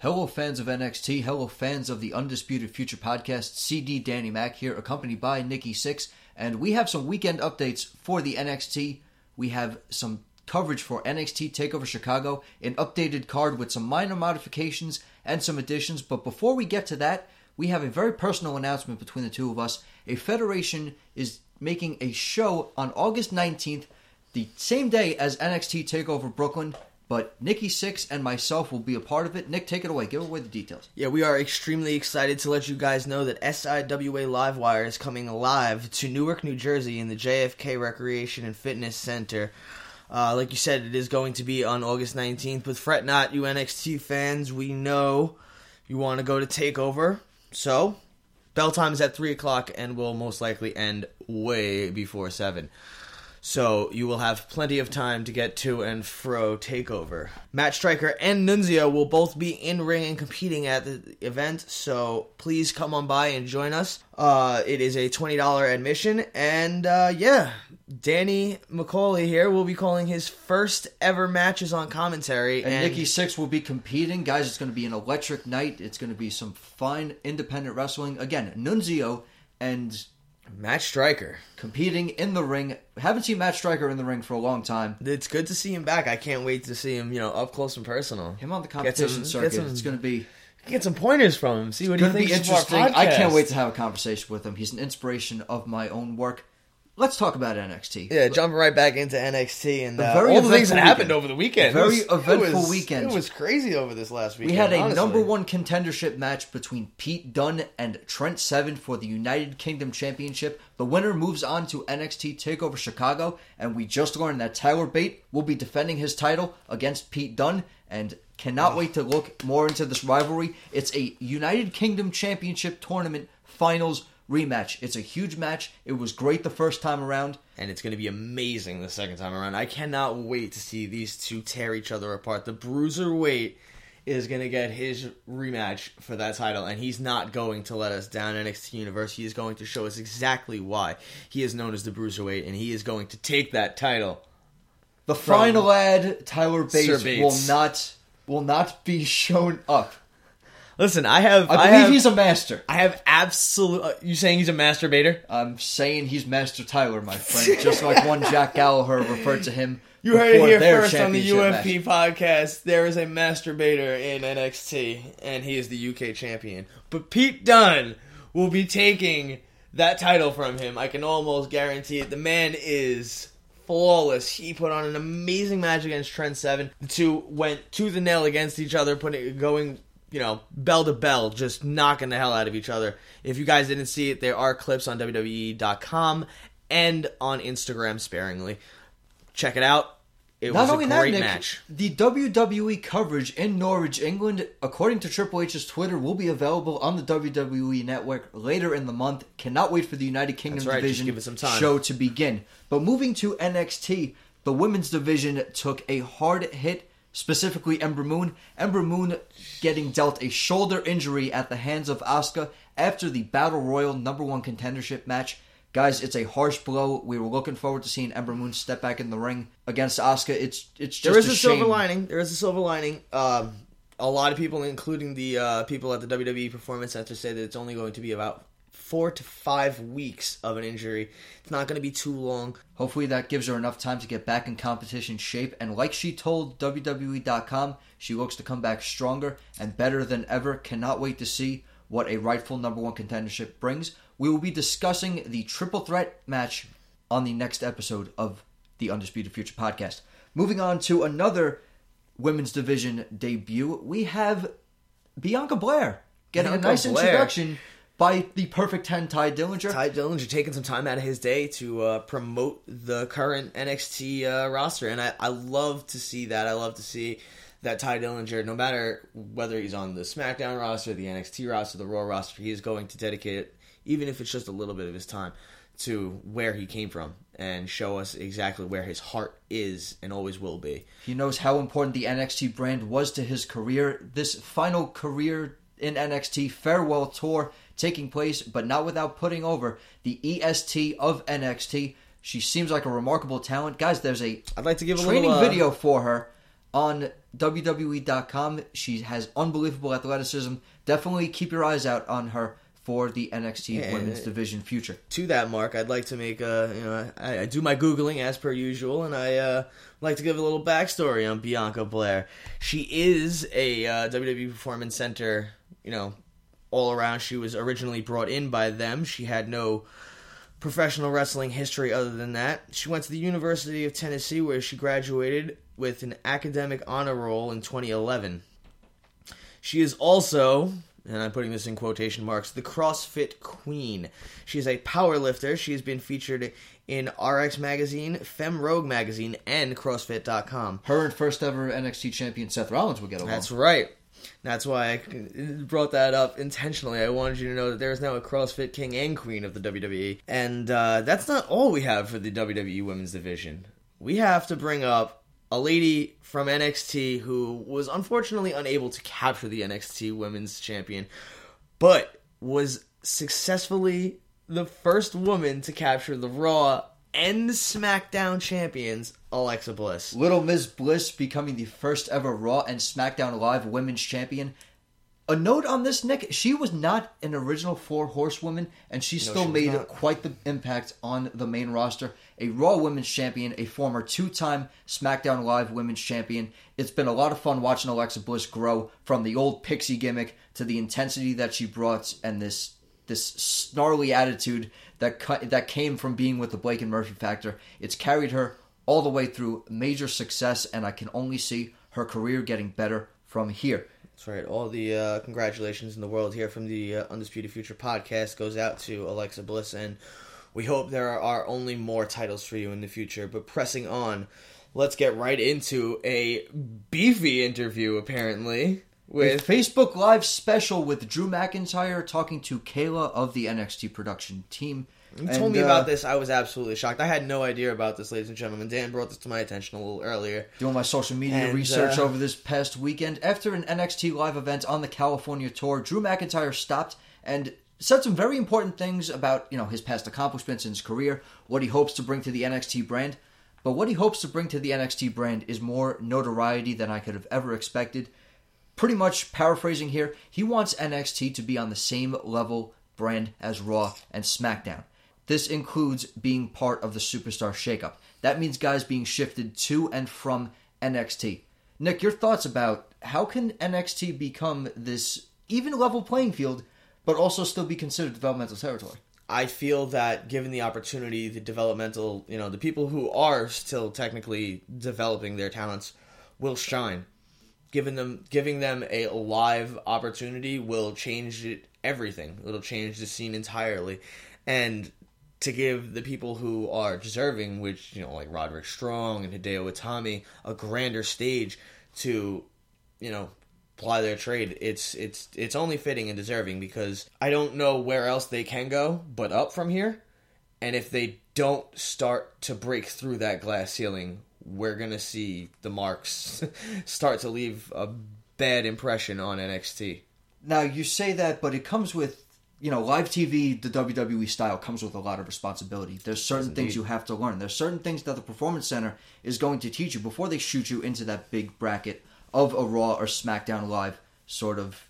Hello, fans of NXT. Hello, fans of the Undisputed Future podcast. CD Danny Mac here, accompanied by Nicky Syxx, and we have some weekend updates for the NXT. We have some coverage for NXT Takeover Chicago, an updated card with some minor modifications and some additions. But before we get to that, we have a very personal announcement between the two of us. A federation is making a show on August 19th, the same day as NXT Takeover Brooklyn. But Nicky Syxx and myself will be a part of it. Nick, take it away. Give away the details. Yeah, we are extremely excited to let you guys know that SIWA Livewire is coming live to Newark, New Jersey in the JFK Recreation and Fitness Center. Uh, like you said, it is going to be on August 19th. But fret not, you NXT fans. We know you want to go to TakeOver. So, bell time is at 3 o'clock and will most likely end way before 7. So you will have plenty of time to get to and fro takeover. Matt Striker and Nunzio will both be in ring and competing at the event, so please come on by and join us. Uh, it is a twenty dollar admission, and uh, yeah, Danny McCauley here will be calling his first ever matches on commentary, And, Nicky Syxx will be competing. Guys, it's going to be an electric night. It's going to be some fine independent wrestling. Again, Nunzio and Matt Striker. competing in the ring. Haven't seen Matt Striker in the ring for a long time. It's good to see him back. I can't wait to see him, you know, up close and personal. Him on the competition some- circuit. get some- it's going to be Get some pointers from him. See what he be thinks our interesting. I can't wait to have a conversation with him. He's an inspiration of my own work. Let's talk about NXT. Yeah, jumping right back into NXT and uh, all the things that eventful happened weekend. over the weekend. A very It was- eventful it was, weekend. It was crazy over this last weekend. We had a honestly. number one contendership match between Pete Dunne and Trent Seven for the United Kingdom Championship. The winner moves on to NXT TakeOver Chicago, and we just learned that Tyler Bate will be defending his title against Pete Dunne, and cannot wait to look more into this rivalry. It's a United Kingdom Championship tournament finals rematch. It's a huge match. It was great the first time around. and it's going to be amazing the second time around. I cannot wait to see these two tear each other apart. The Bruiserweight is going to get his rematch for that title, and he's not going to let us down. NXT Universe, he is going to show us exactly why he is known as the Bruiserweight, and he is going to take that title. The final ad, Tyler Bates, Bates. will not will not be shown up. Listen, I have. I I, believe have, he's a master. I have absolute. Uh, you saying he's a masturbator? I'm saying he's Master Tyler, my friend. Just like one Jack Gallagher referred to him. You heard it here first on the championship UFP match. podcast. There is a masturbator in NXT, and he is the UK champion. But Pete Dunne will be taking that title from him. I can almost guarantee it. The man is flawless. He put on an amazing match against Trent Seven. The two went tooth and nail against each other, putting going. You know, bell to bell, just knocking the hell out of each other. If you guys didn't see it, there are clips on WWE.com and on Instagram sparingly check it out. It Not was only a that, great Nick, match. the WWE coverage in Norwich, England, according to Triple H's Twitter, will be available on the WWE Network later in the month. Cannot wait for the United Kingdom right, division give it some time. show to begin. But moving to NXT, the women's division took a hard hit. Specifically, Ember Moon. Ember Moon getting dealt a shoulder injury at the hands of Asuka after the Battle Royal number one contendership match. Guys, it's a harsh blow. We were looking forward to seeing Ember Moon step back in the ring against Asuka. It's it's just There is a, a, silver lining. There is a silver lining. Um, a lot of people, including the uh, people at the WWE Performance Center, say that it's only going to be about four to five weeks of an injury. It's not going to be too long. Hopefully that gives her enough time to get back in competition shape. And like she told WWE.com, she looks to come back stronger and better than ever. Cannot wait to see what a rightful number one contendership brings. We will be discussing the triple threat match on the next episode of the Undisputed Future podcast. Moving on to another women's division debut, we have Bianca Belair getting Bianca a nice Blair. introduction by the perfect 10 Tye Dillinger. Tye Dillinger taking some time out of his day to uh, promote the current NXT uh, roster, and I, I love to see that. I love to see that Tye Dillinger, no matter whether he's on the SmackDown roster, the NXT roster, the Raw roster, he is going to dedicate it, even if it's just a little bit of his time, to where he came from and show us exactly where his heart is and always will be. He knows how important the NXT brand was to his career. This final career in NXT farewell tour taking place, but not without putting over the EST of NXT. She seems like a remarkable talent. Guys, there's a I'd like to give a training uh, video for her on WWE.com. She has unbelievable athleticism. Definitely keep your eyes out on her for the NXT Women's uh, Division future. to that mark, I'd like to make a you know I, I do my googling as per usual, and I uh, like to give a little backstory on Bianca Belair. She is a uh, WWE Performance Center, you know, all around. She was originally brought in by them. She had no professional wrestling history other than that. She went to the University of Tennessee, where she graduated with an academic honor roll in 2011. She is also, and I'm putting this in quotation marks, the CrossFit Queen. She is a power lifter. She has been featured in RX Magazine, Femme Rogue Magazine, and CrossFit.com. Her and first ever NXT champion Seth Rollins will get along. That's right. That's why I brought that up intentionally. I wanted you to know that there is now a CrossFit King and Queen of the WWE. And uh, that's not all we have for the WWE Women's Division. We have to bring up a lady from NXT who was unfortunately unable to capture the NXT Women's Champion, but was successfully the first woman to capture the Raw and SmackDown champions, Alexa Bliss. Little Miss Bliss becoming the first ever Raw and SmackDown Live Women's Champion. A note on this, Nick, she was not an original four horsewoman, and she still she made quite the impact on the main roster. A Raw Women's Champion, a former two time SmackDown Live Women's Champion. It's been a lot of fun watching Alexa Bliss grow from the old pixie gimmick to the intensity that she brought and this this snarly attitude that that came from being with the Blake and Murphy factor. It's carried her all the way through major success, and I can only see her career getting better from here. That's right. All the uh, congratulations in the world here from the uh, Undisputed Future podcast goes out to Alexa Bliss, and we hope there are only more titles for you in the future. But pressing on, let's get right into a beefy interview, apparently, A with Facebook Live special with Drew McIntyre talking to Kayla of the NXT production team. You And, told me uh, about this. I was absolutely shocked. I had no idea about this, ladies and gentlemen. Dan brought this to my attention a little earlier. doing my social media And, research uh, over this past weekend. After an NXT live event on the California tour, Drew McIntyre stopped and said some very important things about, you know, his past accomplishments in his career, what he hopes to bring to the NXT brand. But what he hopes to bring to the NXT brand is more notoriety than I could have ever expected. Pretty much paraphrasing here, he wants NXT to be on the same level brand as Raw and SmackDown. This includes being part of the superstar shakeup. That means guys being shifted to and from NXT. Nick, your thoughts about how can NXT become this even level playing field, but also still be considered developmental territory? I feel that given the opportunity, the developmental, you know, the people who are still technically developing their talents will shine. Giving them giving them a live opportunity will change it, everything. It'll change the scene entirely. And to give the people who are deserving, which, you know, like Roderick Strong and Hideo Itami, a grander stage to, you know, ply their trade. It's it's it's only fitting and deserving because I don't know where else they can go but up from here. And if they don't start to break through that glass ceiling, we're gonna see the marks start to leave a bad impression on NXT. Now you say that, but it comes with you know live TV. The WWE style comes with a lot of responsibility. There's certain things you have to learn. There's certain things that the Performance Center is going to teach you before they shoot you into that big bracket of a Raw or SmackDown Live sort of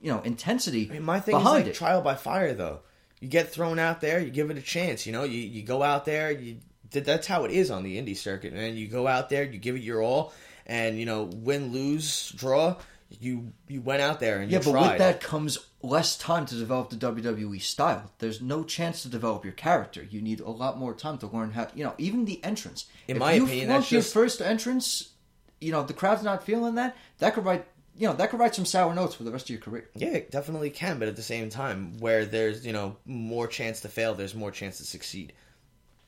you know intensity I mean, my thing behind is like it. trial by fire, though. You get thrown out there, you give it a chance. You know, you you go out there. You th- that's how it is on the indie circuit, man. You go out there, you give it your all, and you know, win, lose, draw. You you went out there and yeah, but tried. with that comes less time to develop the WWE style. There's no chance to develop your character. You need a lot more time to learn how. You know, even the entrance. In if my you opinion, that's your just- first entrance. You know, the crowd's not feeling that. That could write. You know, that could write some sour notes for the rest of your career. Yeah, it definitely can, but at the same time, where there's you know more chance to fail, there's more chance to succeed.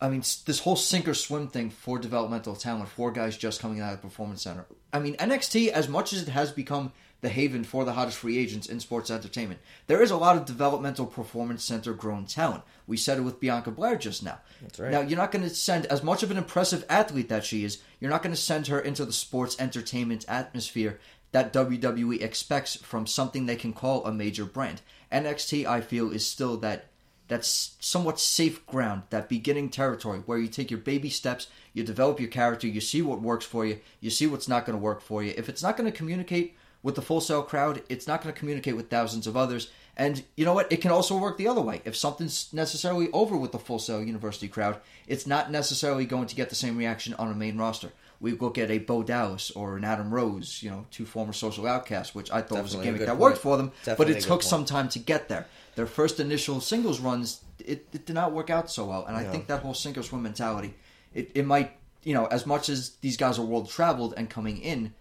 I mean, this whole sink or swim thing for developmental talent, for guys just coming out of the performance center. I mean, NXT, as much as it has become the haven for the hottest free agents in sports entertainment, there is a lot of developmental performance center grown talent. We said it with Bianca Belair just now. That's right. Now, you're not going to send, as much of an impressive athlete that she is, you're not going to send her into the sports entertainment atmosphere that WWE expects from something they can call a major brand. NXT, I feel, is still that that's somewhat safe ground, that beginning territory where you take your baby steps, you develop your character, you see what works for you, you see what's not going to work for you. If it's not going to communicate with the Full Sail crowd, it's not going to communicate with thousands of others. And you know what? It can also work the other way. If something's necessarily over with the Full Sail University crowd, it's not necessarily going to get the same reaction on a main roster. We look at a Bo Dallas or an Adam Rose, you know, two former social outcasts, which I thought was a Definitely a gimmick that point. worked for them, Definitely but it took point. some time to get there. Their first initial singles runs, it, it did not work out so well, and I Yeah. think that whole sink or swim mentality, it, it might, you know, as much as these guys are world traveled and coming in,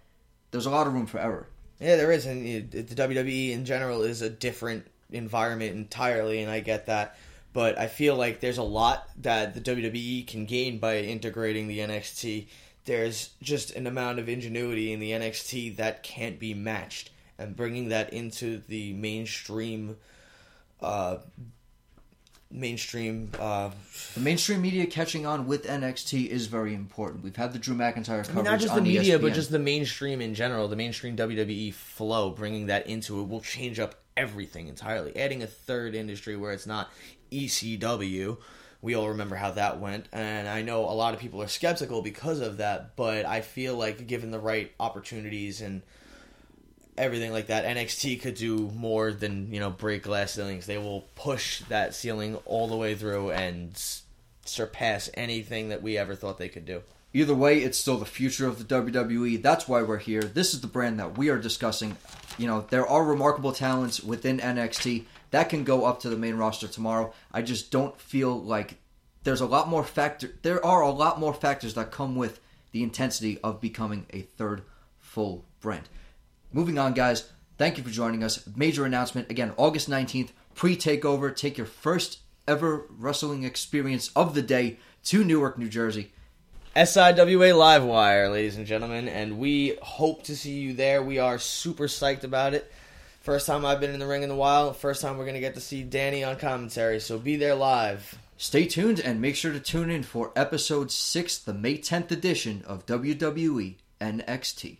there's a lot of room for error. Yeah, there is, and it, it- the WWE in general is a different environment entirely, and I get that. But I feel like there's a lot that the WWE can gain by integrating the NXT. There's just an amount of ingenuity in the NXT that can't be matched, and bringing that into the mainstream, uh, mainstream. Uh, The mainstream media catching on with NXT is very important. We've had the Drew McIntyre coverage I mean, not just the on media, ESPN. but just the mainstream in general, the mainstream WWE flow, bringing that into it will change up everything entirely. Adding a third industry where it's not ECW, we all remember how that went, and I know a lot of people are skeptical because of that, but I feel like given the right opportunities and everything like that, NXT could do more than, you know, break glass ceilings. They will push that ceiling all the way through and surpass anything that we ever thought they could do. Either way, it's still the future of the WWE. That's why we're here. This is the brand that we are discussing. You know, there are remarkable talents within NXT that can go up to the main roster tomorrow. I just don't feel like there's a lot more factor. There are a lot more factors that come with the intensity of becoming a third full brand. Moving on, guys. Thank you for joining us. Major announcement again, August 19th, pre takeover. Take your first ever wrestling experience of the day to Newark, New Jersey. SIWA Livewire, ladies and gentlemen, and we hope to see you there. We are super psyched about it. First time I've been in the ring in a while. First time we're going to get to see Danny on commentary, so be there live. Stay tuned and make sure to tune in for episode 6, the May 10th edition of WWE NXT.